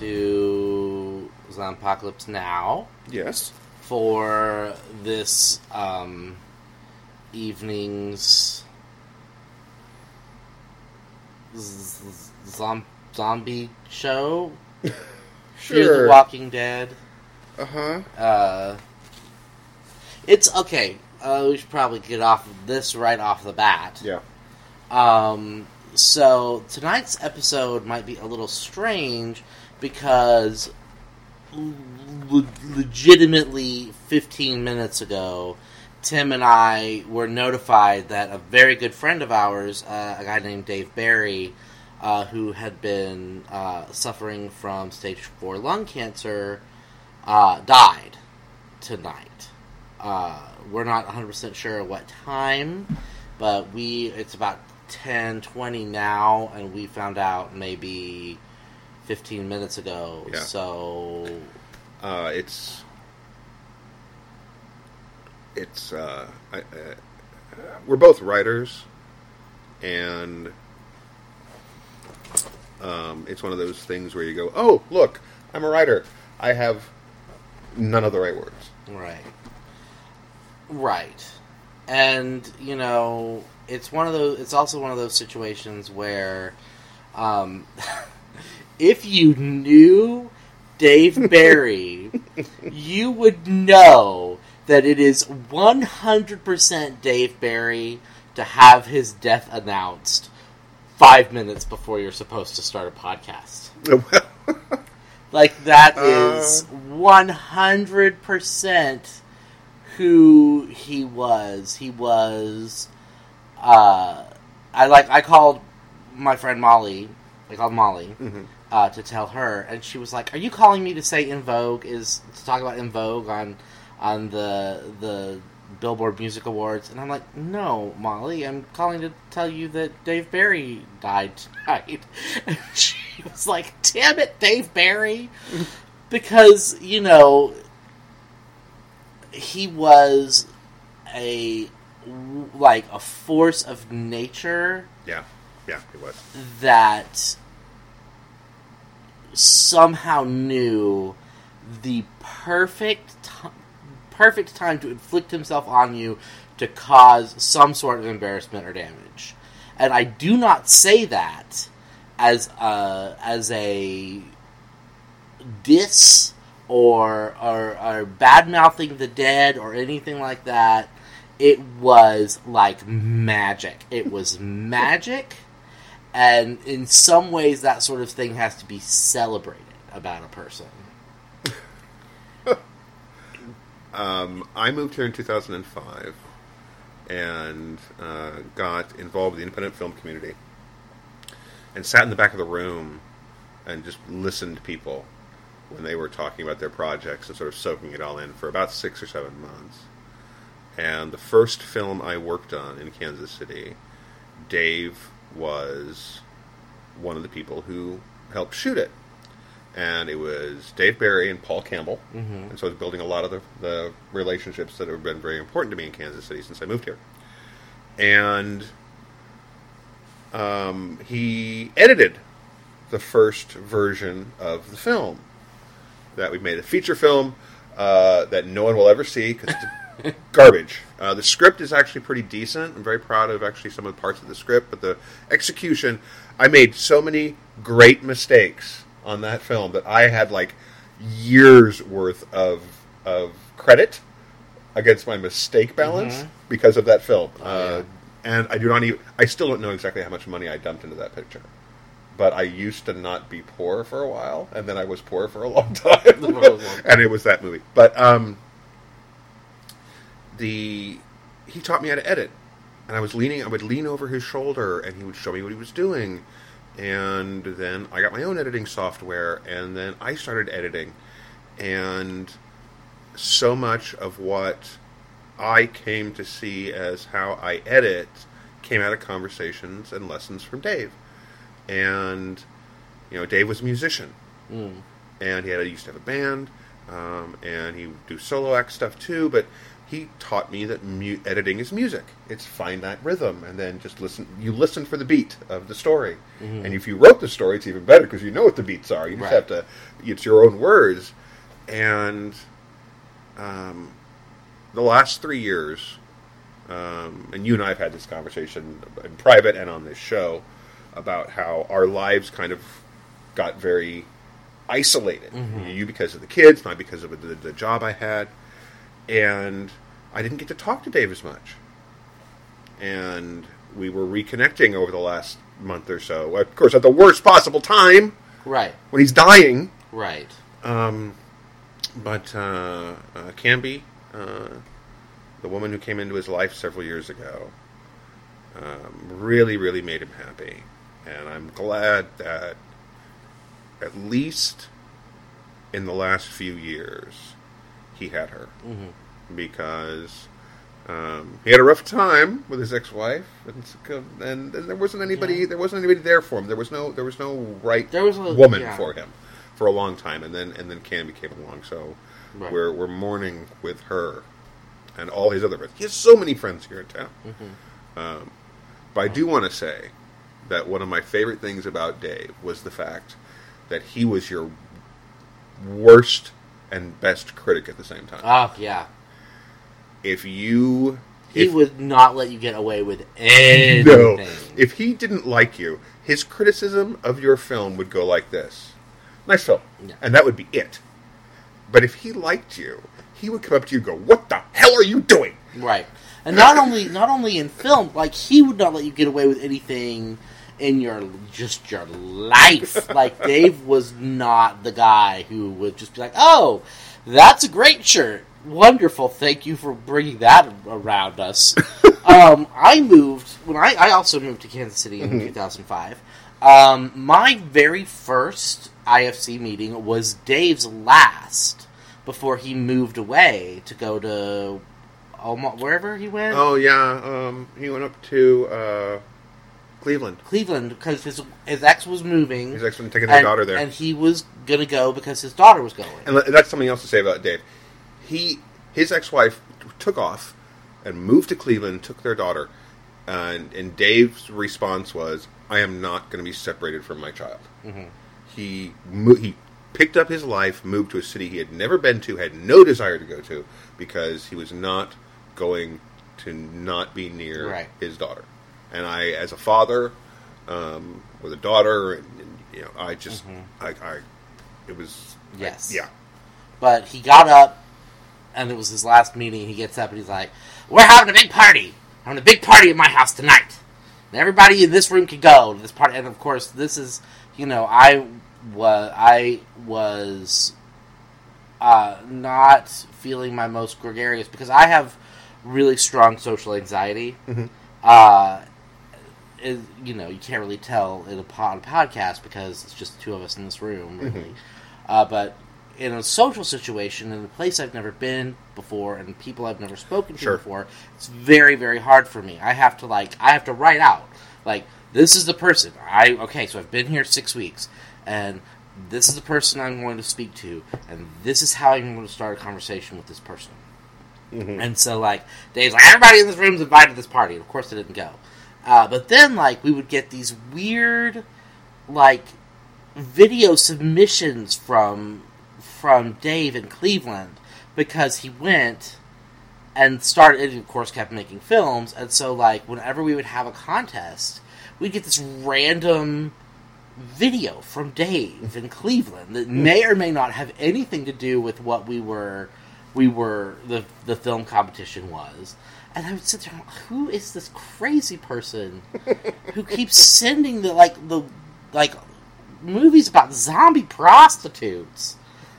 to Zombpocalypse Now Yes. for this um, evening's z- z- zombie show. Fear the Walking Dead. Uh huh. Uh, it's okay. Uh, we should probably get off of this right off the bat. Yeah. Um, so tonight's episode might be a little strange because le- legitimately 15 minutes ago, Tim and I were notified that a very good friend of ours, uh, a guy named Dave Barry, uh, who had been uh, suffering from stage 4 lung cancer, uh, died tonight. Uh, we're not 100% sure what time, but we it's about 10 20 now and we found out maybe 15 minutes ago Yeah. so Uh, it's it's uh, I, uh, we're both writers, and um, it's one of those things where you go, "Oh, look, I'm a writer. I have none of the right words." right right and you know it's one of those it's also one of those situations where um if you knew Dave Barry you would know that it is 100% Dave Barry to have his death announced five minutes before you're supposed to start a podcast. Like that is one hundred percent who he was. He was. Uh, I like. I called my friend Molly. I called Molly Mhm. Uh, to tell her, and she was like, "Are you calling me to say En Vogue is to talk about En Vogue on on the the Billboard Music Awards?" And I'm like, "No, Molly, I'm calling to tell you that Dave Barry died tonight." And she was like, "Damn it, Dave Barry," because you know he was a like a force of nature yeah, yeah, he was. that somehow knew the perfect t- perfect time to inflict himself on you to cause some sort of embarrassment or damage. And I do not say that as a, as a diss or or, or bad mouthing the dead or anything like that. It was like magic. It was magic and in some ways that sort of thing has to be celebrated about a person Um, I moved here in 2005 and uh, got involved with the independent film community and sat in the back of the room and just listened to people when they were talking about their projects and sort of soaking it all in for about six or seven months. And the first film I worked on in Kansas City, Dave was one of the people who helped shoot it. And it was Dave Barry and Paul Campbell. Mhm. And so I was building a lot of the, the relationships that have been very important to me in Kansas City since I moved here. And um, he edited the first version of the film that we made a feature film uh, that no one will ever see because it's garbage. Uh, the script is actually pretty decent. I'm very proud of actually some of the parts of the script, but the execution, I made so many great mistakes on that film that I had like years worth of of credit against my mistake balance Mhm. because of that film. Oh, uh, and I do not even. I still don't know exactly how much money I dumped into that picture. But I used to not be poor for a while, and then I was poor for a long time, and it was that movie. But um, the he taught me how to edit, and I was leaning. I would lean over his shoulder, and he would show me what he was doing, and then I got my own editing software, and then I started editing, and so much of what I came to see as how I edit came out of conversations and lessons from Dave, and you know, Dave was a musician, Mm. and he had he used to have a band, um, and he would do solo act stuff too. But he taught me that mu- editing is music. It's find that rhythm, and then just listen. You listen for the beat of the story, and if you wrote the story, it's even better because you know what the beats are. You just Right. have to. It's your own words, and um, the last three years, um, and you and I have had this conversation in private and on this show about how our lives kind of got very isolated. You because of the kids, not because of the, the job I had, and I didn't get to talk to Dave as much. And we were reconnecting over the last month or so. Of course, at the worst possible time Right. when he's dying. Right. Um, but uh, uh, Canby, uh, the woman who came into his life several years ago, um, really, really made him happy. And I'm glad that at least in the last few years, he had her. Because um, he had a rough time with his ex-wife, and, and, and there wasn't anybody. Yeah. There wasn't anybody there for him. There was no. There was no right There was a- woman yeah. for him for a long time, and then and then Canby came along. So Right. we're we're mourning with her and all his other friends. He has so many friends here in town. Mm-hmm. Um, but I do want to say that one of my favorite things about Dave was the fact that he was your worst and best critic at the same time. Oh yeah. if you He if, would not let you get away with anything. no, if he didn't like you, his criticism of your film would go like this: "Nice film," and that would be it. But if he liked you, he would come up to you and go, "What the hell are you doing?" Right. And not only not only in film, like he would not let you get away with anything in your just your life. like Dave was not the guy who would just be like, "Oh, that's a great shirt. Wonderful. Thank you for bringing that around us." um, I moved when I I also moved to Kansas City in 2005. Um, my very first IFC meeting was Dave's last before he moved away to go to wherever he went, Oh yeah, um, he went up to uh, Cleveland. Cleveland, because his his ex was moving. His ex was taking their and, daughter there. and he was gonna go because his daughter was going. And that's something else to say about Dave. He his ex-wife took off and moved to Cleveland, took their daughter, and and Dave's response was, "I am not going to be separated from my child." Mm-hmm. He mo- he picked up his life, moved to a city he had never been to, had no desire to go to, because he was not going to not be near Right. his daughter. And I, as a father um, with a daughter, and, and you know, I just I, I it was Yes. yeah. But he got up, and it was his last meeting. He gets up and he's like, "We're having a big party. Having a big party at my house tonight. And everybody in this room can go to this party." And of course, this is you know I was I was uh, not feeling my most gregarious because I have really strong social anxiety. Uh, is, you know, you can't really tell in a pod, podcast because it's just the two of us in this room, really. Uh, but in a social situation, in a place I've never been before, and people I've never spoken to Sure. before, it's very, very hard for me. I have to like, I have to write out like, this is the person. I okay, so I've been here six weeks, and this is the person I'm going to speak to, and this is how I'm going to start a conversation with this person. And so, like, Dave's like, everybody in this room's invited to this party. And of course, they didn't go. Uh, but then, like, we would get these weird, like, video submissions from from Dave in Cleveland because he went and started, and of course, kept making films. And so, like, whenever we would have a contest, we'd get this random video from Dave in Cleveland that may or may not have anything to do with what we were we were the the film competition was. And I would sit there and who is this crazy person who keeps sending the like the like movies about zombie prostitutes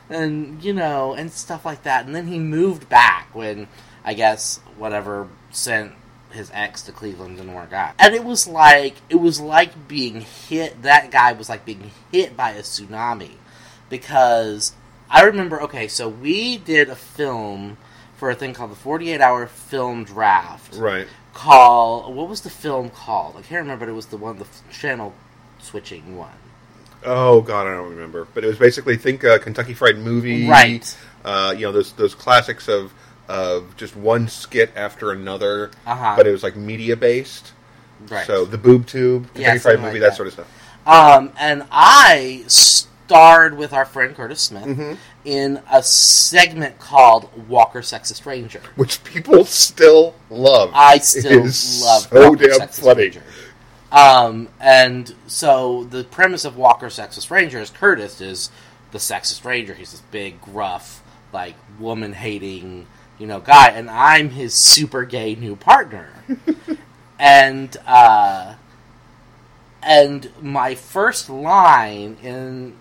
and you know and stuff like that and then he moved back when I guess whatever sent his ex to Cleveland didn't work out. And it was like it was like being hit that guy was like being hit by a tsunami because I remember okay, so we did a film for a thing called the 48 hour film draft. Right. Call what was the film called? I can't remember, but it was the one the channel switching one. Oh God, I don't remember. But it was basically think uh, Kentucky Fried Movie, Right. Uh, you know those those classics of of just one skit after another, Uh-huh. but it was like media based. Right. So the boob tube, Kentucky Yeah, Fried Movie, like that. that. sort of stuff. Um, and I starred with our friend Curtis Smith Mm-hmm. in a segment called Walker Sexist Ranger. Which people still love. I still love so Walker damn Sexist funny. Ranger. Um, and so the premise of Walker Sexist Ranger is Curtis is the sexist ranger. He's this big, gruff, like woman hating, you know, guy, and I'm his super gay new partner. and uh, and my first line in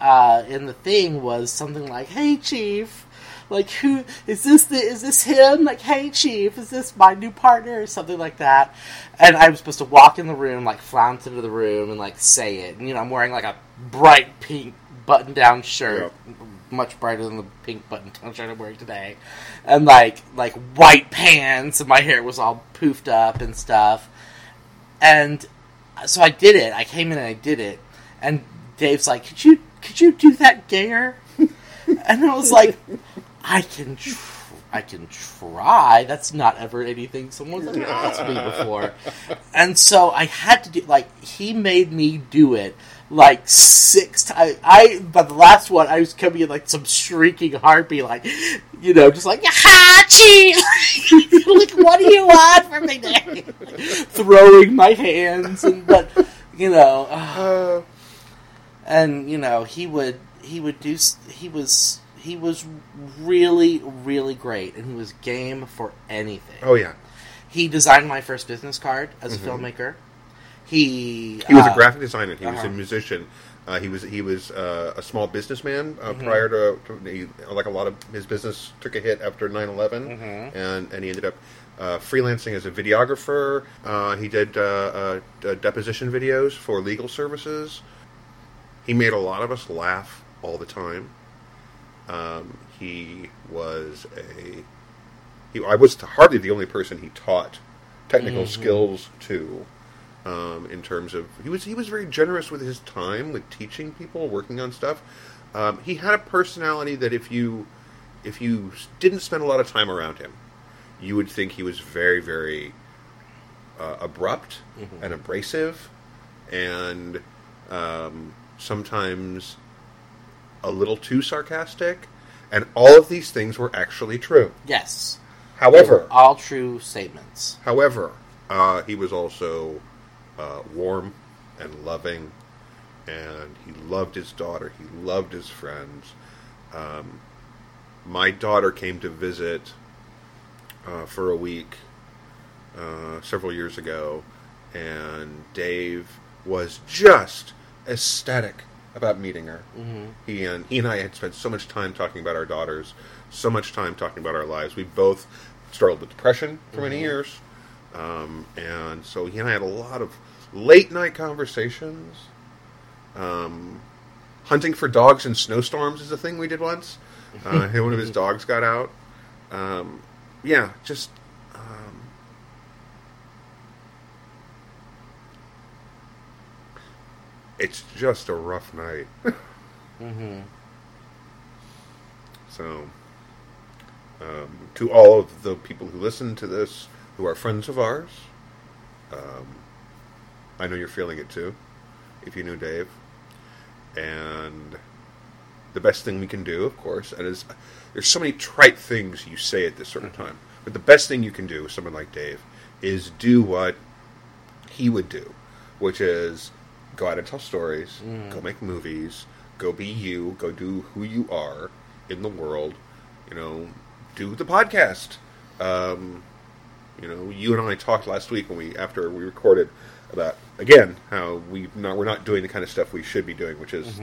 uh, in the thing was something like, "Hey, Chief." Like who is this? The, is this him? Like, hey, chief, is this my new partner or something like that? And I was supposed to walk in the room, like flounce into the room, and like say it. And you know, I'm wearing like a bright pink button-down shirt, much brighter than the pink button-down shirt I'm wearing today, and like like white pants, and my hair was all poofed up and stuff. And so I did it. I came in and I did it. And Dave's like, "Could you could you do that gayer?" and I was like, "I can tr- I can try. That's not ever anything someone's ever asked me before." And so I had to do like he made me do it like six times. I by the last one I was coming in like some shrieking harpy, like you know, just like ha chief. like what do you want from me? Dave?" Throwing my hands and but you know. Uh, and you know he would he would do he was he was really really great and he was game for anything oh yeah, he designed my first business card as a filmmaker he Mm-hmm. he was uh, a graphic designer. He was uh-huh. a musician. Uh, he was he was uh, a small businessman uh, Mm-hmm. prior to, to he, like a lot of his business took a hit after 9-11 Mm-hmm. and and he ended up uh, freelancing as a videographer. Uh, he did uh, uh, deposition videos for legal services. He made a lot of us laugh all the time. Um, he was a he, I was hardly the only person he taught technical skills to. Um, in terms of he was he was very generous with his time with teaching people working on stuff. Um, he had a personality that if you if you didn't spend a lot of time around him, you would think he was very very uh, abrupt and abrasive, and um, sometimes a little too sarcastic. And all of these things were actually true. yes However, all true statements However, uh, he was also uh, warm and loving, and he loved his daughter. He loved his friends. Um, my daughter came to visit uh, for a week uh, several years ago, and Dave was just ecstatic about meeting her. Mm-hmm. He and he and I had spent so much time talking about our daughters, so much time talking about our lives. We both struggled with depression for many years, um, and so he and I had a lot of late night conversations. Um, hunting for dogs in snowstorms is a thing we did once. Uh, one of his dogs got out. Um, yeah, just. Um, it's just a rough night. mm-hmm. So, um, to all of the people who listen to this, who are friends of ours, um, I know you're feeling it too, if you knew Dave. And the best thing we can do, of course, and is there's so many trite things you say at this sort of time, but the best thing you can do with someone like Dave is do what he would do, which is go out and tell stories, go make movies, go be you, go do who you are in the world, you know, do the podcast. Um, you know, you and I talked last week when we after we recorded about again how we not we're not doing the kind of stuff we should be doing, which is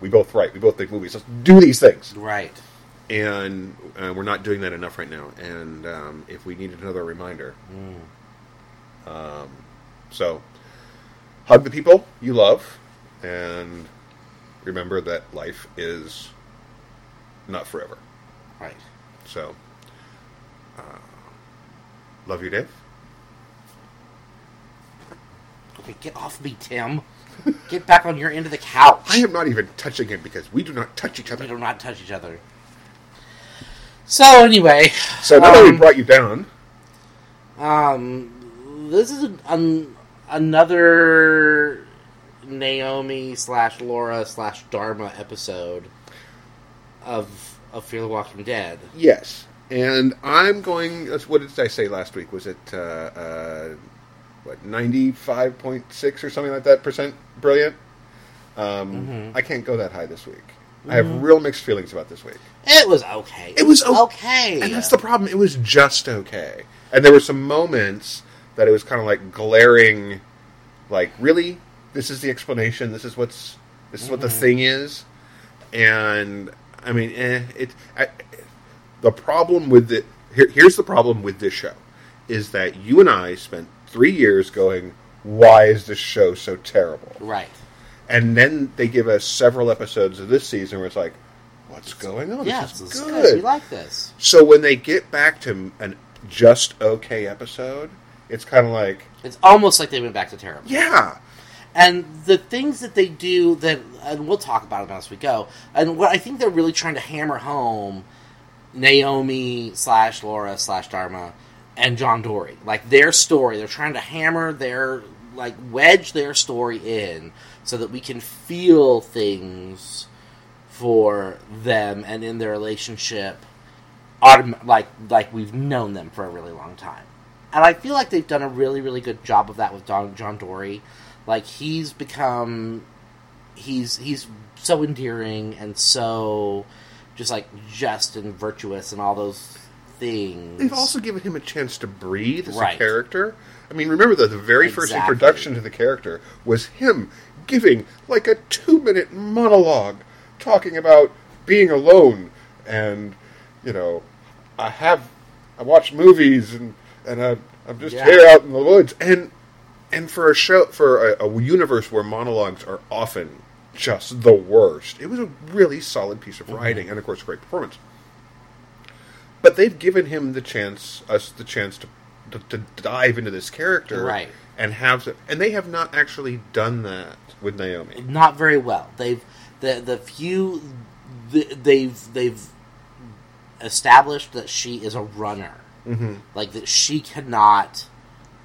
we both write, we both make movies. Let's do these things. right and uh, we're not doing that enough right now. And um, if we needed another reminder, um, so hug the people you love, and remember that life is not forever. Right. So, uh, love you, Dave. Okay, get off me, Tim. Get back on your end of the couch. I am not even touching him because we do not touch each other. We do not touch each other. So anyway, So now that we um, brought you down, um, this is an, another Naomi slash Laura slash Dharma episode of of Fear the Walking Dead. yes, and I'm going. What did I say last week? Was it uh, uh, what ninety five point six or something like that percent brilliant? Um, Mhm. I can't go that high this week. I have real mixed feelings about this week. It was okay. It was o- okay. And that's the problem. It was just okay. And there were some moments that it was kind of like glaring, like, really? This is the explanation? This is what's. This is what the thing is? And, I mean, eh, it. I, the problem with the. Here, here's the problem with this show is that you and I spent three years going, why is this show so terrible? right. And then they give us several episodes of this season where it's like, what's going on? Yeah, this is this is good. We like this. So when they get back to an just okay episode, it's kind of like, It's almost like they went back to terrible. yeah, And the things that they do that, and we'll talk about them as we go. And what I think they're really trying to hammer home, Naomi slash Laura slash Dharma and John Dorie, like their story. They're trying to hammer their like wedge their story in so that we can feel things for them and in their relationship, autom- like like we've known them for a really long time. And I feel like they've done a really really good job of that with Don, John Dorie. Like he's become he's he's so endearing and so just like just and virtuous and all those things. they've also given him a chance to breathe as Right. a character. I mean, remember that the very first introduction to the character was him giving like a two-minute monologue talking about being alone and you know, I have I watch movies and and I, I'm just Yeah. here out in the woods and and for a show for a, a universe where monologues are often just the worst, it was a really solid piece of Mm-hmm. writing and of course great performance. But they've given him the chance, us the chance to, to, to dive into this character, Right. And have, and they have not actually done that with Naomi. not very well. They've the the few the, they've they've established that she is a runner, Mm-hmm. like that she cannot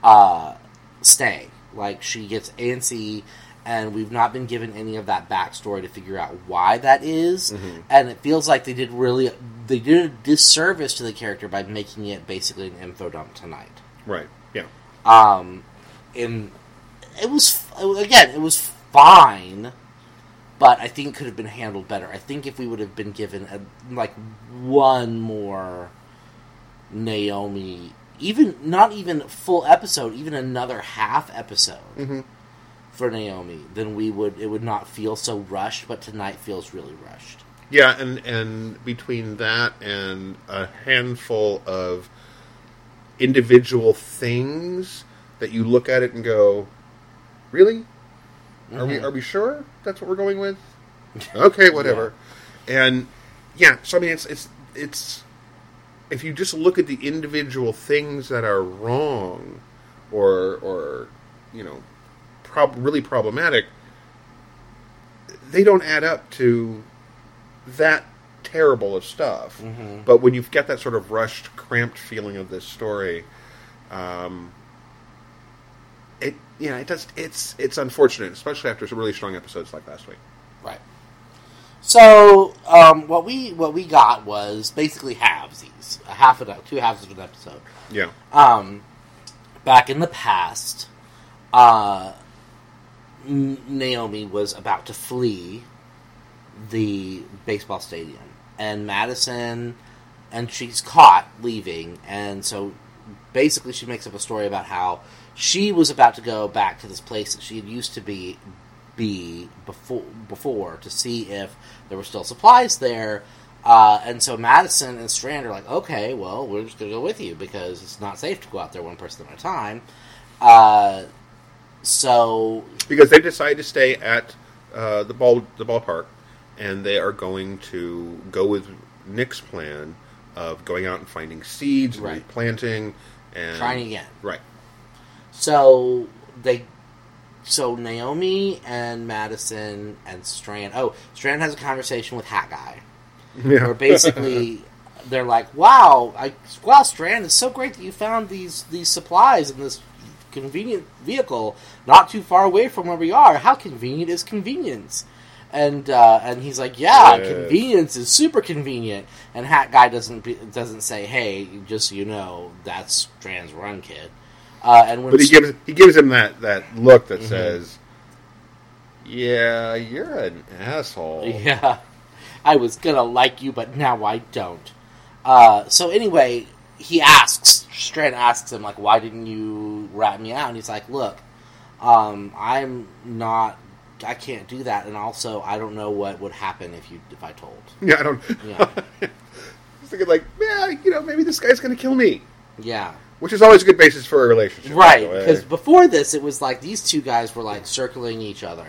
uh, stay. Like she gets antsy, and we've not been given any of that backstory to figure out why that is. Mm-hmm. And it feels like they did really they did a disservice to the character by making it basically an info dump tonight. Right? Yeah. Um, and it was again, it was fine, but I think it could have been handled better. I think if we would have been given a, like one more Naomi, even not even full episode, even another half episode Mm-hmm. for Naomi, then we would it would not feel so rushed. But tonight feels really rushed. Yeah, and and between that and a handful of individual things that you look at it and go, "Really? Are we Mhm. are we sure that's what we're going with?" okay, whatever. And yeah, so I mean, it's it's it's if you just look at the individual things that are wrong or or you know prob- really problematic, they don't add up to that terrible of stuff. Mhm. But when you've got that sort of rushed, cramped feeling of this story, um, it yeah, it does. It's it's unfortunate, especially after some really strong episodes like last week. So um, what we what we got was basically halvesies, a half of two halves of an episode. Yeah, Um, back in the past, uh, Naomi was about to flee the baseball stadium, and Madison, and she's caught leaving, and so basically she makes up a story about how she was about to go back to this place that she had used to be be before before to see if there were still supplies there Uh, and so Madison and Strand are like, okay, well, we're just going to go with you because it's not safe to go out there one person at a time. Uh, so because they decided to stay at uh, the ball the ballpark, and they are going to go with Nick's plan of going out and finding seeds and Right. replanting and trying again. Right. So they, so Naomi and Madison and Strand. Oh, Strand has a conversation with Hat Guy, Yeah. where basically they're like, "Wow, I, wow, Strand, it's so great that you found these these supplies in this convenient vehicle not too far away from where we are. How convenient is convenience?" And uh, and he's like, "Yeah, Yes. convenience is super convenient." And Hat Guy doesn't be, doesn't say, "Hey, just so you know, that's Strand's run kit." Uh, and when But he gives he gives him that, that look that Mhm. says, "Yeah, you're an asshole." Yeah. I was gonna like you, but now I don't. Uh, so anyway, he asks, Strand asks him, like, why didn't you rat me out? And he's like, look, um, I'm not, I can't do that, and also I don't know what would happen if you, if I told. Yeah, I don't. Yeah. I was thinking like, yeah, you know, maybe this guy's going to kill me, Yeah. Which is always a good basis for a relationship. Right, because before this, it was like these two guys were like circling each other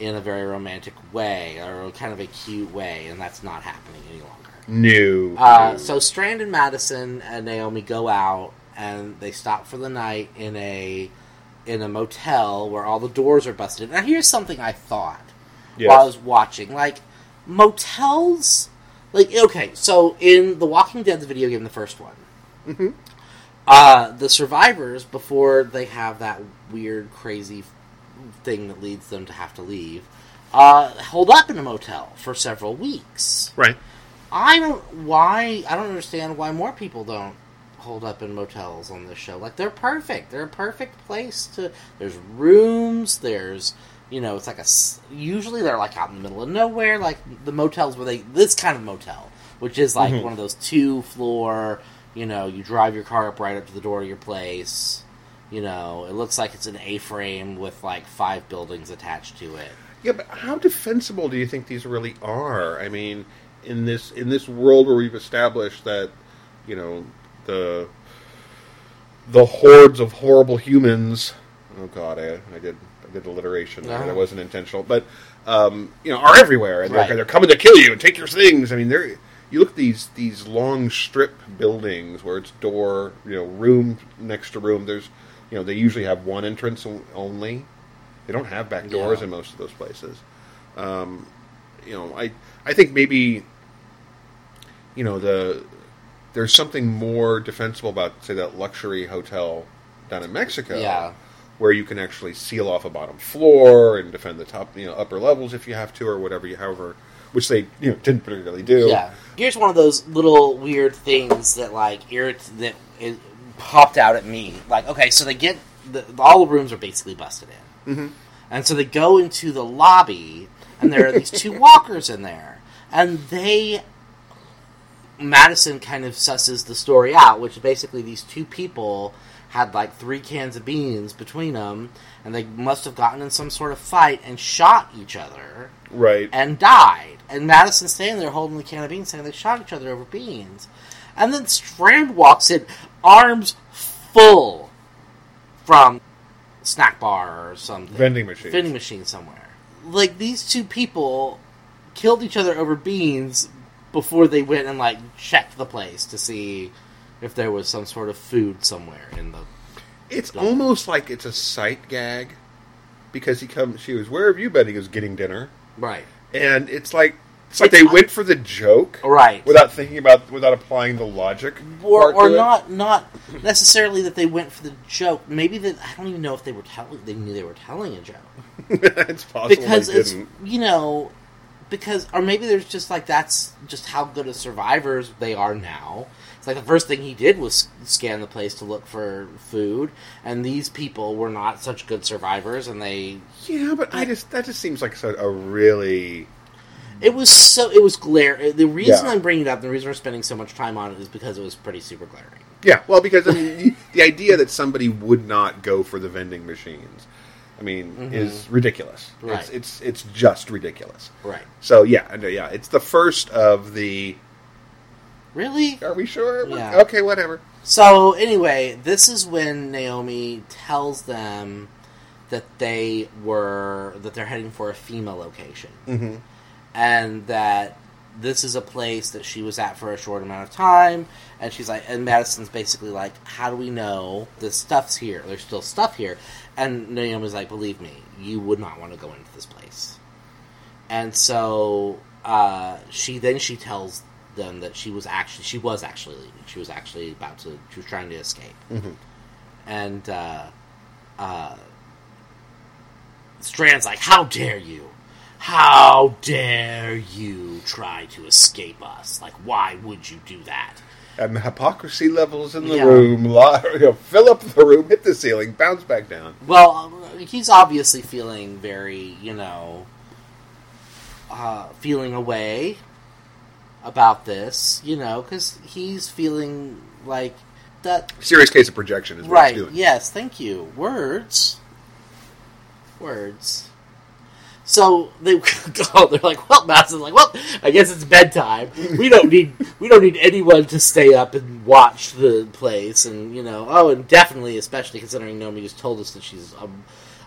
in a very romantic way, or kind of a cute way, and that's not happening any longer. new. Uh, so Strand and Madison and Naomi go out and they stop for the night in a in a motel where all the doors are busted. Now here's something I thought Yes. while I was watching. Like motels like okay, so in The Walking Dead the video game, the first one, Mhm. Uh, the survivors before they have that weird crazy thing that leads them to have to leave, uh, hold up in a motel for several weeks. right. I don't why I don't understand why more people don't hold up in motels on this show. Like they're perfect. They're a perfect place to. There's rooms. There's you know it's like a usually they're like out in the middle of nowhere. Like the motels where they this kind of motel, which is like Mhm. one of those two floor. You know, you drive your car up right up to the door of your place. You know, it looks like it's an A-frame with like five buildings attached to it. Yeah, but how defensible do you think these really are? I mean, in this in this world where we've established that, you know, the the hordes of horrible humans. Oh God, I, I did I did alliteration. there. Uh-huh. That wasn't intentional, but um, you know, are everywhere, and Right. they're, they're coming to kill you and take your things. I mean, they're you look at these these long strip buildings where it's door, you know, room next to room. There's, you know, they usually have one entrance only. They don't have back doors Yeah. in most of those places. Um, you know, I I think maybe you know the there's something more defensible about say that luxury hotel down in Mexico, Yeah. where you can actually seal off a bottom floor and defend the top, you know, upper levels if you have to, or whatever you, however, which they you know didn't particularly do. Yeah. Here's one of those little weird things that like irrit- that it popped out at me. Like, okay, so they get the, all the rooms are basically busted in, Mhm. and so they go into the lobby, and there are these two walkers in there, and they. Madison kind of susses the story out, which is basically these two people had like three cans of beans between them, and they must have gotten in some sort of fight and shot each other Right. and died. And Madison's standing there holding the can of beans, saying they shot each other over beans. And then Strand walks in, arms full, from snack bar or something, Vending machine. vending machine somewhere. Like these two people killed each other over beans before they went and like checked the place to see if there was some sort of food somewhere in the. It's almost like it's a sight gag because he comes. She goes, "Where have you been?" He goes, "Getting dinner," Right. and it's like it's like It's- they went for the joke Right. without thinking about without applying the logic or, or not not necessarily that they went for the joke. Maybe that I don't even know if they were telling. They knew they were telling a joke it's possible because it's didn't. you know because or maybe there's just like that's just how good of survivors they are now. It's like the first thing he did was scan the place to look for food, and these people were not such good survivors, and they Yeah, but I just that just seems like a, a really it was so it was glare. The reason Yeah. I'm bringing it up, the reason we're spending so much time on it, is because it was pretty super glaring. yeah. Well, because I mean, the idea that somebody would not go for the vending machines I mean, Mhm. is ridiculous. Right. It's, it's it's just ridiculous. Right. So yeah, yeah, it's the first of the. Really? Are we sure? Yeah. Okay, whatever. So anyway, this is when Naomi tells them that they were that they're heading for a FEMA location, Mm-hmm. and that this is a place that she was at for a short amount of time. And she's like, and Madison's basically like, "How do we know this stuff's here? There's still stuff here." And Naomi's like, "Believe me, you would not want to go into this place." And so uh, she then she tells them that she was actually she was actually leaving. She was actually about to she was trying to escape. Mm-hmm. And uh, uh, Strand's like, "How dare you? How dare you try to escape us? Like, why would you do that?" And the hypocrisy levels in the Yeah. room, lo- you know, fill up the room, hit the ceiling, bounce back down. Well, he's obviously feeling very, you know, uh, feeling away about this, you know, because he's feeling like that. Serious case of projection is what Right? doing. Yes. Thank you. Words. Words. So they go. Oh, they're like, "Well, Madison's like, well, I guess it's bedtime. We don't need we don't need anyone to stay up and watch the place, and you know, oh, and definitely, especially considering Naomi just told us that she's a,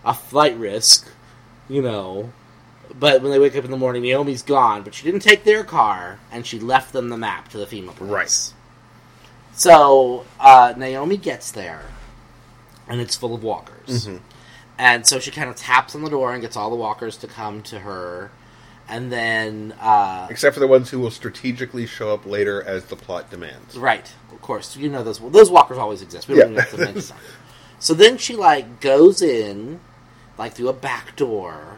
a flight risk, you know." But when they wake up in the morning, Naomi's gone, but she didn't take their car, and she left them the map to the FEMA place. Right. So uh, Naomi gets there, and it's full of walkers. Mhm. And so she kind of taps on the door and gets all the walkers to come to her. And then, uh, Except for the ones who will strategically show up later as the plot demands. right, of course, you know those those walkers always exist. We don't Yeah. even have to mention them. So then she like goes in, like through a back door,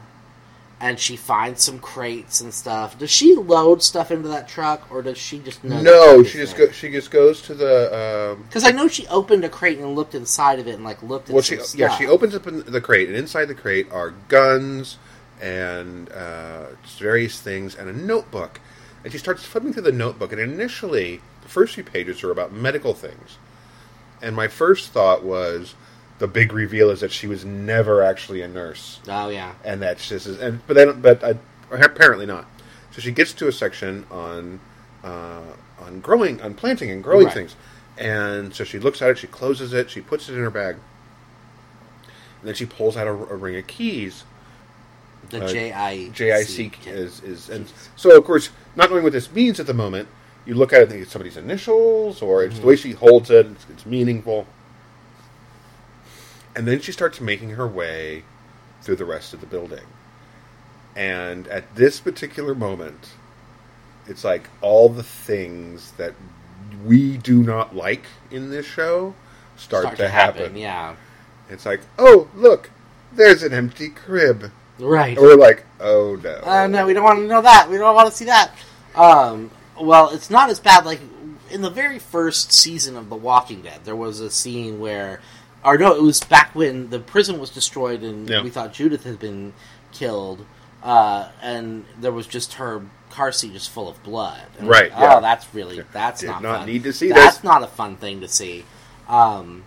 and she finds some crates and stuff. Does she load stuff into that truck, or does she just know? No, she just go, she just goes to the. Um, Because I know she opened a crate and looked inside of it and like looked at well, she stuff. yeah she opens up in the crate, and inside the crate are guns and uh, various things and a notebook. And she starts flipping through the notebook, and initially the first few pages are about medical things. And my first thought was the big reveal is that she was never actually a nurse. Oh yeah. and that's just and but then but uh, apparently not. So she gets to a section on uh, on growing on planting and growing Right. things, and so she looks at it, she closes it, she puts it in her bag, and then she pulls out a, a ring of keys. The Uh, I JIC is is and so of course not knowing what this means at the moment, you look at it and think it's somebody's initials or it's the way she holds it, it's, it's meaningful. And then she starts making her way through the rest of the building. And at this particular moment, it's like all the things that we do not like in this show start, to, happen. Yeah. It's like, oh, look, there's an empty crib. Right. And we're like, oh no. Uh, no, we don't want to know that. We don't want to see that. Um, well, it's not as bad. Like in the very first season of The Walking Dead, there was a scene where, or no, it was back when the prison was destroyed and Yeah. we thought Judith had been killed, uh, and there was just her car seat just full of blood. And Right, like, yeah. Oh, that's really Did that's not not fun. need to see That's this. not a fun thing to see. Um,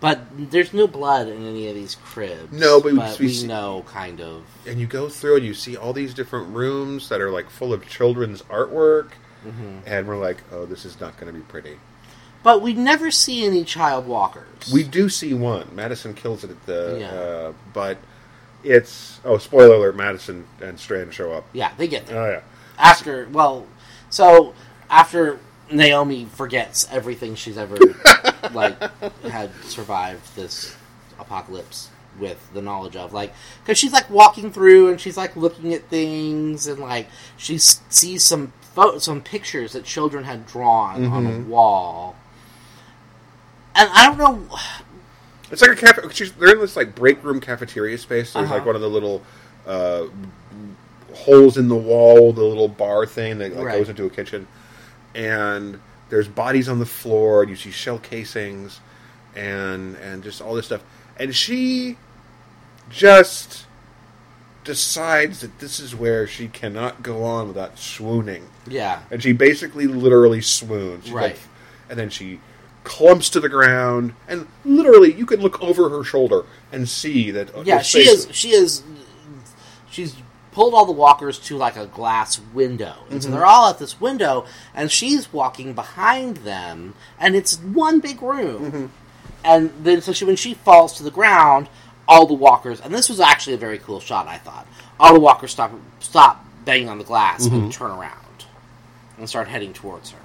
but there's no blood in any of these cribs. No, but we- but we we see- know kind of. and you go through and you see all these different rooms that are like full of children's artwork, Mm-hmm. and we're like, oh, this is not going to be pretty. But we never see any child walkers. We do see one. Madison kills it at the, Yeah. uh, but it's oh, spoiler alert: Madison and Strand show up. yeah, they get there Oh yeah, after. Well, so after Naomi forgets everything she's ever like had survived this apocalypse with the knowledge of like because she's like walking through and she's like looking at things and like she sees some photos some pictures that children had drawn on a wall and i don't know it's like a cafe. She's, they're in this like break room cafeteria space. There's Uh-huh. like one of the little uh, holes in the wall, the little bar thing that like, Right. goes into a kitchen, and there's bodies on the floor. And you see shell casings, and and just all this stuff. And she just decides that this is where she cannot go on without swooning. yeah And she basically literally swoons. She's Right. like- and then she clumps to the ground, and literally you can look over her shoulder and see that. uh, Yeah, she is. She is. She's pulled all the walkers to like a glass window, and so mm-hmm. they're all at this window, and she's walking behind them, and it's one big room. Mm-hmm. And then, so she when she falls to the ground, all the walkers, and this was actually a very cool shot. I thought all the walkers stop stop banging on the glass and mm-hmm. turn around and start heading towards her.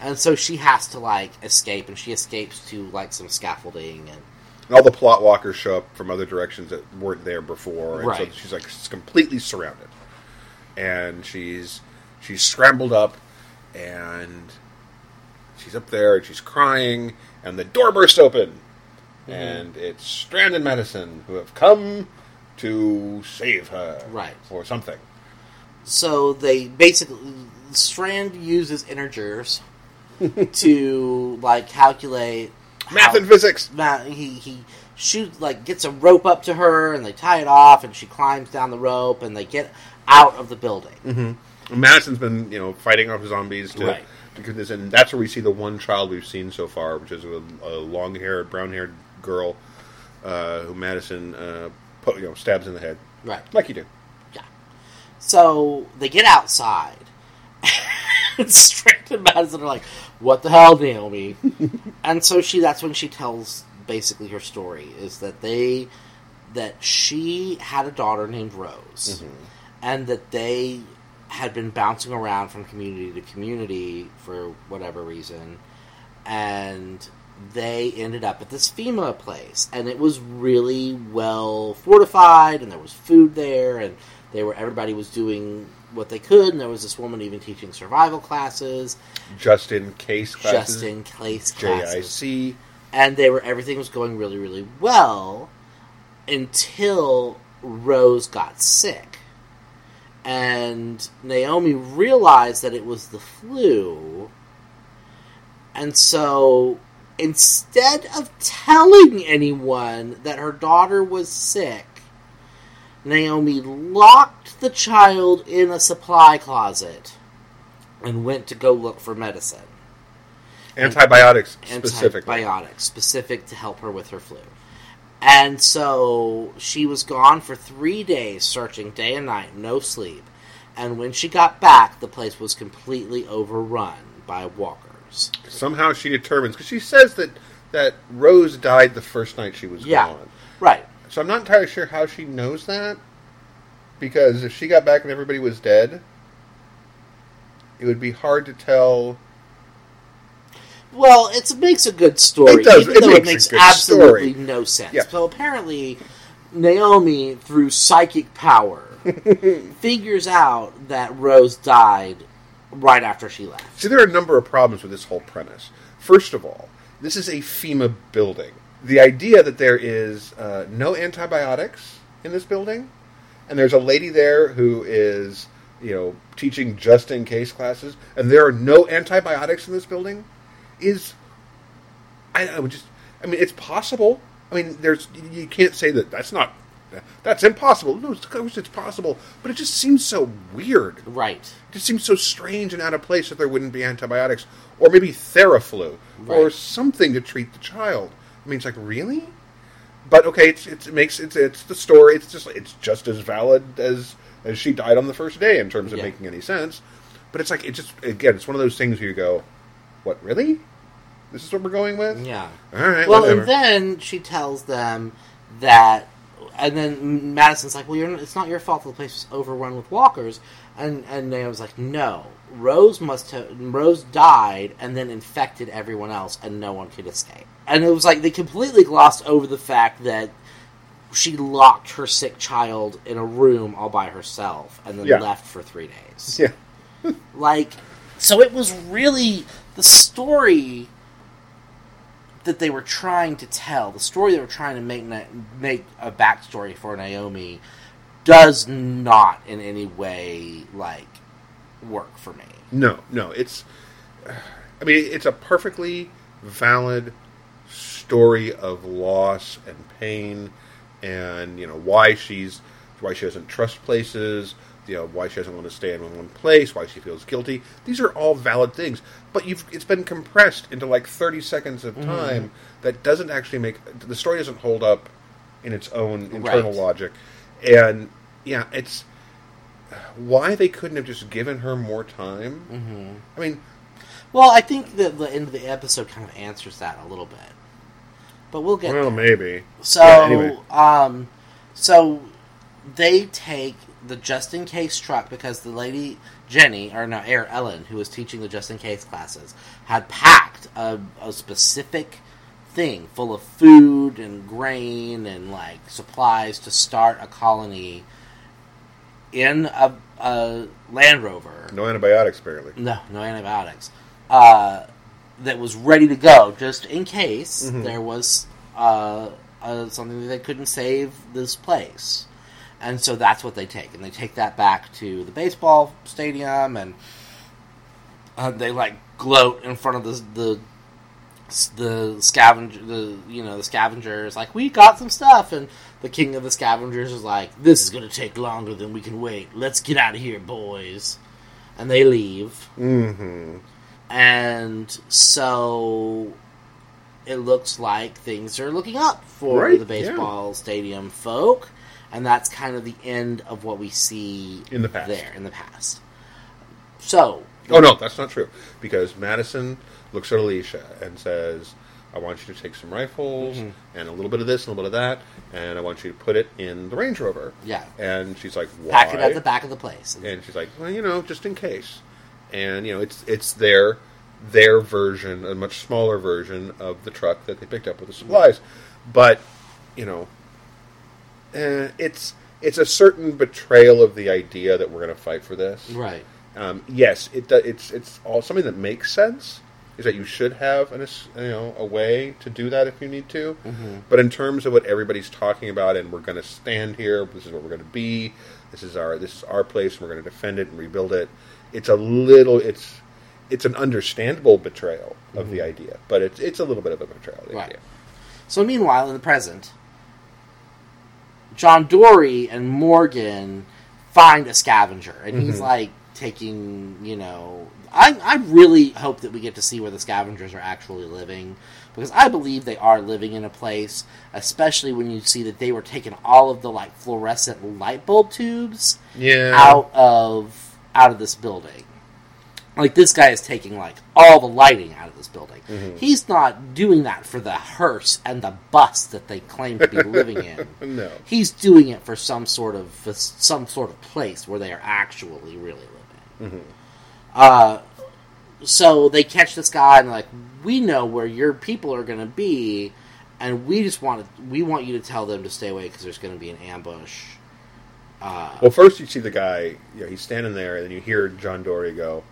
And so she has to like escape, and she escapes to like some scaffolding and And all the plot walkers show up from other directions that weren't there before, and Right. so she's like s- completely surrounded, and she's she's scrambled up, and she's up there, and she's crying, and the door bursts open, Mm-hmm. and it's Strand and Madison who have come to save her, Right. or something. So they basically Strand uses integers to like calculate Math how- and physics. he he shoots like gets a rope up to her and they tie it off and she climbs down the rope and they get out of the building. And Madison's been, you know, fighting off zombies to, Right. to get this, and that's where we see the one child we've seen so far, which is a, a long-haired, brown-haired girl uh, who Madison, uh, put, you know, stabs in the head, Right. like you do. Yeah. So they get outside. and Strand and Madison are like, "What the hell, Naomi?" and so she that's when she tells basically her story is that they that she had a daughter named Rose mm-hmm. and that they had been bouncing around from community to community for whatever reason and they ended up at this FEMA place and it was really well fortified and there was food there and they were everybody was doing what they could and there was this woman even teaching survival classes. Just in case classes, just in case classes. JIC. and they were everything was going really really well until Rose got sick. And Naomi realized that it was the flu. And so instead of telling anyone that her daughter was sick Naomi locked the child in a supply closet and went to go look for medicine Antibiotics, specifically. antibiotics specific to help her with her flu. And so she was gone for three days, searching day and night, no sleep. And when she got back, the place was completely overrun by walkers. Somehow she determines, because she says that, that Rose died the first night she was Yeah. gone. Right. So I'm not entirely sure how she knows that, because if she got back and everybody was dead, it would be hard to tell Well, it makes a good story, It does. even It though it makes a makes absolutely story. no sense. Yeah. So apparently, Naomi, through psychic power, figures out that Rose died right after she left. See, there are a number of problems with this whole premise. First of all, this is a FEMA building. The idea that there is uh, no antibiotics in this building, and there's a lady there who is, you know, teaching just in case classes, and there are no antibiotics in this building, is, I, I would just, I mean, it's possible. I mean, there's, you can't say that that's not, that's impossible. No, of course it's possible, but it just seems so weird. Right. It just seems so strange and out of place that there wouldn't be antibiotics, or maybe Theraflu, or something to treat the child. I mean, it's like really, but okay, it's, it's it makes it's it's the story. It's just it's just as valid as as she died on the first day in terms of Yeah. making any sense. But it's like it just again, it's one of those things where you go, what really? This is what we're going with? Yeah. All right. Well, whatever. and then she tells them that, and then Madison's like, "Well, you're, it's not your fault that the place was overrun with walkers." And and Naomi's like, "No, Rose must have Rose died and then infected everyone else, and no one could escape." And it was like they completely glossed over the fact that she locked her sick child in a room all by herself and then Yeah. left for three days. yeah. Like, so it was really the story that they were trying to tell, the story they were trying to make make a backstory for Naomi, does not in any way like work for me. No, no, it's. I mean, it's a perfectly valid story of loss and pain, and you know why she's why she doesn't trust places, you know why she doesn't want to stay in one place, why she feels guilty. These are all valid things, but you've it's been compressed into like thirty seconds of Mm-hmm. time that doesn't actually make the story doesn't hold up in its own internal Right. logic, and yeah, it's why they couldn't have just given her more time. Mm-hmm. I mean, Well, I think that the end of the episode kind of answers that a little bit, but we'll get well, there. maybe. So, Yeah, anyway. um, so they take the just in case truck because the lady Jenny or no, Air Ellen, who was teaching the just in case classes, had packed a, a specific thing full of food and grain and like supplies to start a colony in a, a Land Rover. No antibiotics, apparently. No, no antibiotics. Uh, that was ready to go just in case there was uh, uh, something that they couldn't save this place. And so that's what they take, and they take that back to the baseball stadium, and uh, they like gloat in front of the the the scavenger, the you know the scavengers, like we got some stuff, and the king of the scavengers is like, this is gonna take longer than we can wait. Let's get out of here, boys. And they leave, Mm-hmm. And so it looks like things are looking up for Right, the baseball stadium folk, and that's kind of the end of what we see In the past. there in the past. So, Oh no, that's not true. Because Madison looks at Alicia and says, "I want you to take some rifles Mm-hmm. and a little bit of this and a little bit of that, and I want you to put it in the Range Rover." Yeah. And she's like, "Why?" pack it at the back of the place. And she's like, "Well, you know, just in case." And you know, it's it's their their version, a much smaller version of the truck that they picked up with the supplies, but you know, eh, it's it's a certain betrayal of the idea that we're going to fight for this. Right. Um, yes, it it's it's all something that makes sense. Is that you should have an you know a way to do that if you need to. But in terms of what everybody's talking about, and we're going to stand here. This is what we're going to be. This is our this is our place. And we're going to defend it and rebuild it. It's a little. It's it's an understandable betrayal of the mm-hmm. idea, but it's it's a little bit of a betrayal of the Right. idea. So meanwhile, in the present, John Dorie and Morgan find a scavenger, and he's mm-hmm. like taking, you know, I I really hope that we get to see where the scavengers are actually living because I believe they are living in a place, especially when you see that they were taking all of the like fluorescent light bulb tubes Yeah. out of out of this building. Like this guy is taking like all the lighting out of this building. He's not doing that for the hearse and the bus that they claim to be living in. No. He's doing it for some sort of some sort of place where they are actually really living. Uh, so they catch this guy and like, "We know where your people are going to be, and we just want to, we want you to tell them to stay away because there's going to be an ambush." Uh, Well, first you see the guy. You know, he's standing there, and then you hear John Dorie go,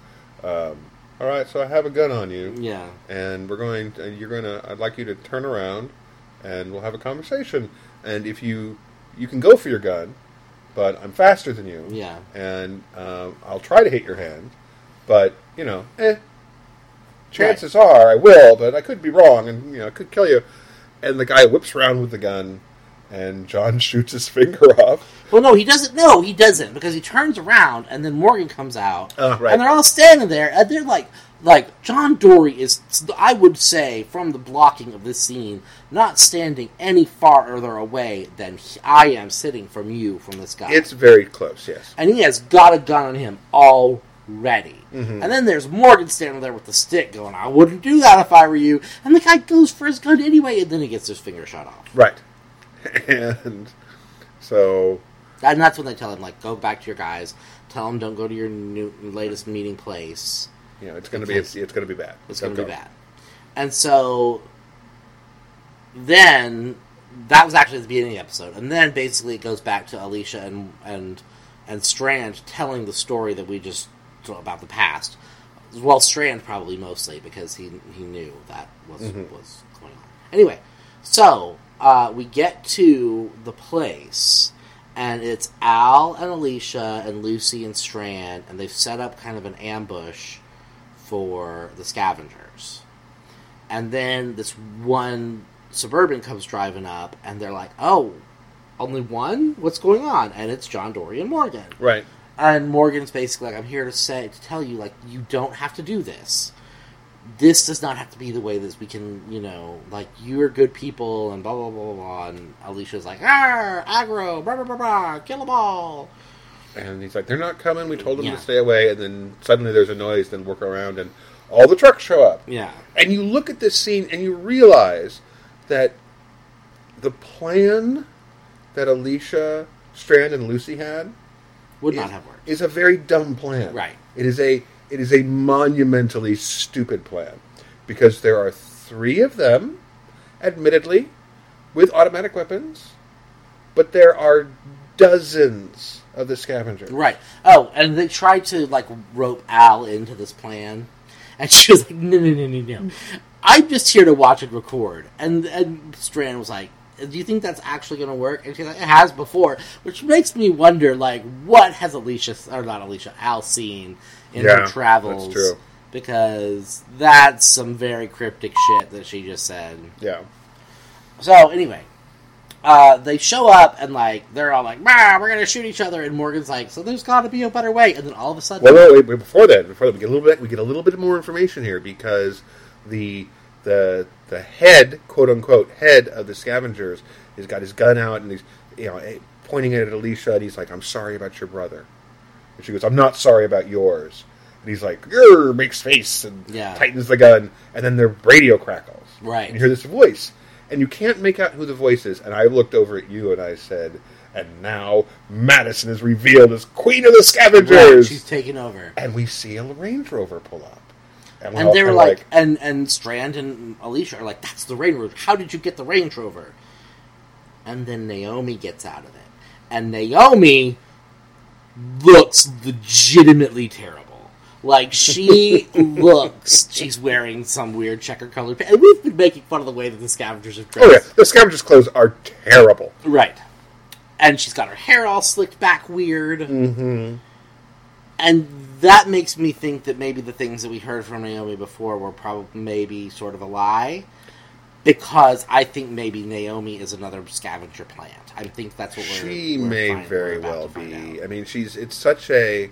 um, "All right, so I have a gun on you." yeah, and we're going to, and you're going to I'd like you to turn around and we'll have a conversation and if you you can go for your gun but I'm faster than you Yeah. and um, I'll try to hit your hand but you know eh chances are I will but I could be wrong and you know I could kill you and the guy whips around with the gun and John shoots his finger off Well, no, he doesn't. No, he doesn't because he turns around and then Morgan comes out, Oh, right. and they're all standing there, and they're like, like John Dorie is. I would say from the blocking of this scene, not standing any farther away than he, I am sitting from you from this guy. it's very close yes and he has got a gun on him already. Mm-hmm. And then there's Morgan standing there with the stick, going, "I wouldn't do that if I were you." And the guy goes for his gun anyway, and then he gets his finger shot off. right and so And that's when they tell him, like, go back to your guys. Tell them don't go to your new, latest meeting place. you know it's going to be it's, it's going to be bad It's going to be bad. And so then that was actually the beginning of the episode, and then basically it goes back to Alicia and and and Strand telling the story that we just about the past. Well, Strand probably mostly because he he knew that was mm-hmm. was going on. Anyway, so uh, we get to the place, and it's Al and Alicia and Lucy and Strand, and they've set up kind of an ambush for the scavengers. And then this one suburban comes driving up, and they're like, "Oh, only one? What's going on?" And it's John Dorie and Morgan. right and Morgan's basically like, I'm here to say to tell you, like, you don't have to do this. This does not have to be the way that we can, you know, like you're good people and blah blah blah blah. blah. And Alicia's like, ah, aggro, blah blah blah blah, kill them all. And he's like, "They're not coming. We told them Yeah. to stay away." And then suddenly there's a noise. Then work around, and all the trucks show up. Yeah, And you look at this scene, and you realize that the plan that Alicia, Strand, and Lucy had would is, not have worked. is a very dumb plan. Right. It is a it is a monumentally stupid plan because there are three of them, admittedly, with automatic weapons, but there are dozens of the scavengers. Right. Oh, and they tried to like rope Al into this plan, and she was like, "No, no, no, no, no. I'm just here to watch it record." And and Strand was like, "Do you think that's actually going to work?" And she's like, "It has before," which makes me wonder, like, what has Alicia or not Alicia Al seen in Yeah, her travels? that's true. Because that's some very cryptic shit that she just said. Yeah. So anyway, uh, they show up and like they're all like, "Bah, we're gonna shoot each other," and Morgan's like, "So there's got to be a better way." And then all of a sudden, Well, no, wait, wait, before that, before that, we get a little bit, we get a little bit more information here because the the the head, quote unquote, head of the scavengers has got his gun out and he's you know eh, pointing it at Alicia and he's like, "I'm sorry about your brother," and she goes, "I'm not sorry about yours," and he's like, "Grr," makes face and Yeah. tightens the gun, and then the radio crackles, Right. And you hear this voice, and you can't make out who the voice is, and I looked over at you and I said. And now Madison is revealed as Queen of the Right, Scavengers she's taking over. and we see a Range Rover pull up. We're And they were kinda like, and and Strand and Alicia are like, "That's the Range Rover. How did you get the Range Rover?" And then Naomi gets out of it, and Naomi looks legitimately terrible. Like she looks, she's wearing some weird checker colored. And we've been making fun of the way that the scavengers have dressed. oh yeah, the Scavengers' clothes are terrible. Right. And she's got her hair all slicked back weird. Mm-hmm. And that makes me think that maybe the things that we heard from Naomi before were probably maybe sort of a lie. Because I think maybe Naomi is another scavenger plant. I think that's what we're. She we're may find- very well be. out. I mean, she's it's such a.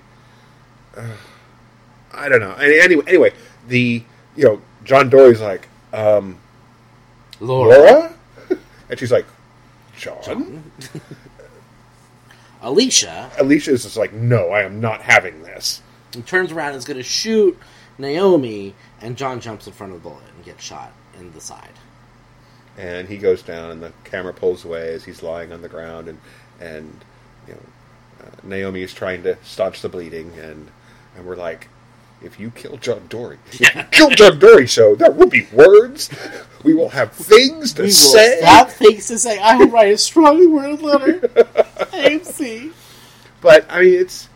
Uh, I don't know. Anyway, anyway, the you know John Dorie's like um, Laura, Laura, and she's like John. Alicia Alicia is just like, no, I am not having this. He turns around and is going to shoot Naomi, and John jumps in front of the bullet and gets shot in the side. and he goes down, and the camera pulls away as he's lying on the ground, and and you know uh, Naomi is trying to staunch the bleeding, and and we're like, if you kill John Dorie, kill John Dorie, so there will be words, we will have things to We will say. have things to say. I will write a strongly worded letter. AMC. But I mean, it's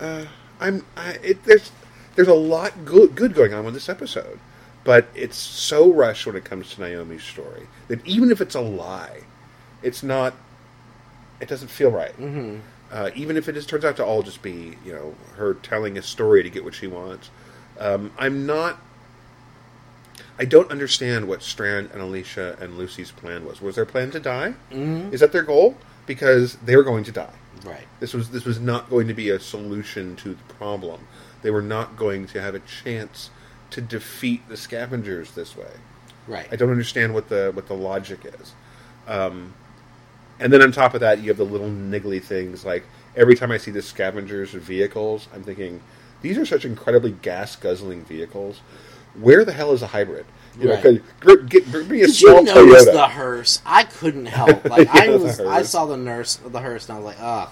uh, I'm I, it, there's there's a lot good good going on with this episode, but it's so rushed when it comes to Naomi's story that even if it's a lie, it's not. It doesn't feel right. Mm-hmm. Uh, even if it just turns out to all just be you know her telling a story to get what she wants, um, I'm not. I don't understand what Strand and Alicia and Lucy's plan was. Was their plan to die? Mm-hmm. Is that their goal? Because they were going to die. Right. This was this was not going to be a solution to the problem. They were not going to have a chance to defeat the scavengers this way. Right. I don't understand what the what the logic is. Um, and then on top of that, you have the little niggly things like every time I see the scavengers vehicles, I'm thinking these are such incredibly gas guzzling vehicles. Where the hell is a hybrid? You Right. know, could, get, bring me a Did small you notice Toyota. the hearse? I couldn't help. Like I Yeah, the was, I saw the nurse, the hearse, and I was like, "Ugh,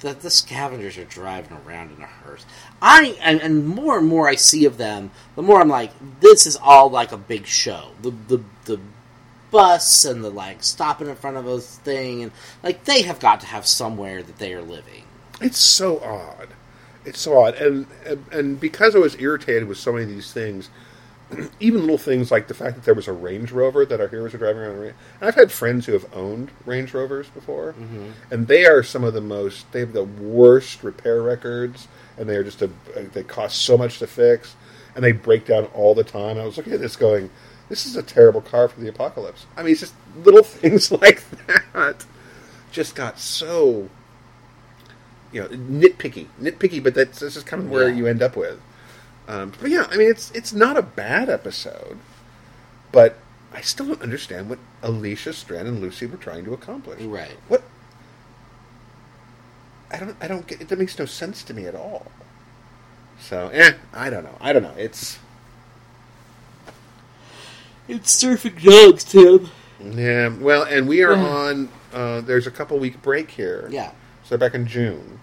the, the scavengers are driving around in a hearse." I and, and more and more I see of them, the more I'm like, "This is all like a big show." The the the bus and the like stopping in front of a thing, and like they have got to have somewhere that they are living. It's so odd. It's so odd, and and, and because I was irritated with so many of these things, even little things like the fact that there was a Range Rover that our heroes are driving around. And I've had friends who have owned Range Rovers before, mm-hmm. and they are some of the most. They have the worst repair records, and they are just a. They cost so much to fix, and they break down all the time. I was looking at this going, "This is a terrible car for the apocalypse." I mean, it's just little things like that just got so you know nitpicky, nitpicky, but that's this is kind of where Yeah. you end up with. Um, but yeah, I mean it's it's not a bad episode, but I still don't understand what Alicia, Strand, and Lucy were trying to accomplish. Right. What? I don't. I don't get. It makes no sense to me at all. So, eh, I don't know. I don't know. It's It's surfing dogs, Tim. yeah. Well, and we are on. Uh, there's a couple week break here. Yeah. So back in June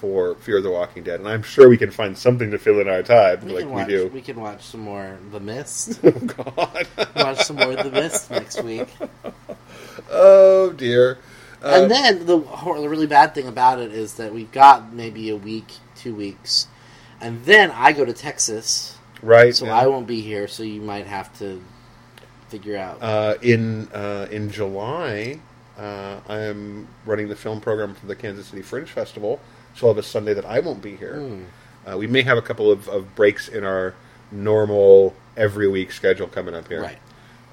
for Fear of the Walking Dead, and I'm sure we can find something to fill in our time, We like can we watch. do. We can watch some more The Mist. oh God. watch some more The Mist next week. oh dear. Uh, and then the, the really bad thing about it is that we've got maybe a week, two weeks, and then I go to Texas, right. so yeah. I won't be here. So you might have to figure out. Uh, in uh, in July, uh, I am running the film program for the Kansas City Fringe Festival. So I'll have a Sunday that I won't be here. Hmm. Uh, we may have a couple of, of breaks in our normal every week schedule coming up here. Right.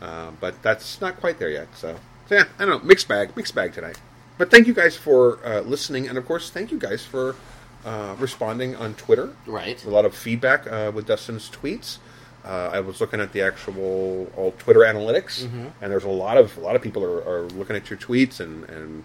Uh, but that's not quite there yet. So, so yeah, I don't know. Mixed bag, mixed bag tonight. But thank you guys for uh, listening, and of course, thank you guys for uh, responding on Twitter. Right. A lot of feedback uh, with Dustin's tweets. Uh, I was looking at the actual all Twitter analytics, and there's a lot of a lot of people are, are looking at your tweets and and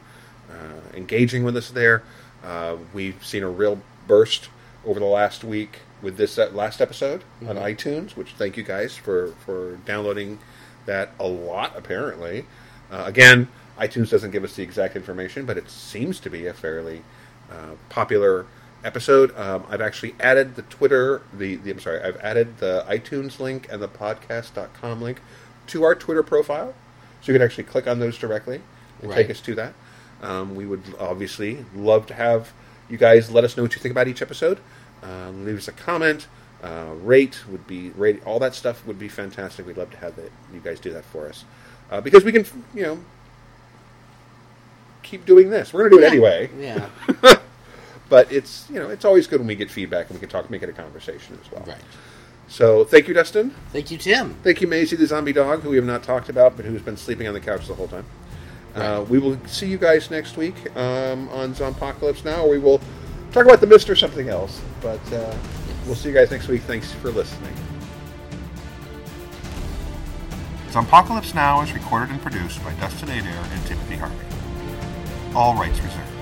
uh, engaging with us there. Uh, we've seen a real burst over the last week with this uh, last episode on iTunes, which thank you guys for for downloading that a lot. Apparently, uh, again, iTunes doesn't give us the exact information, but it seems to be a fairly uh, popular episode. Um, I've actually added the Twitter, the, the I'm sorry, I've added the iTunes link and the podcast.com link to our Twitter profile, so you can actually click on those directly and Right. take us to that. Um, we would obviously love to have you guys let us know what you think about each episode. Um, leave us a comment, uh, rate would be rate all that stuff would be fantastic. We'd love to have that you guys do that for us uh, because we can you know keep doing this. We're going to do it anyway. Yeah. But it's you know it's always good when we get feedback and we can talk, make it a conversation as well. Right. So thank you, Dustin. Thank you, Tim. Thank you, Maisie, the zombie dog, who we have not talked about, but who's been sleeping on the couch the whole time. Uh, we will see you guys next week um, on Zombpocalypse Now, we will talk about the mist or something else. But uh, we'll see you guys next week. Thanks for listening. Zombpocalypse Now is recorded and produced by Dustin Adair and Timothy Harvey. All rights reserved.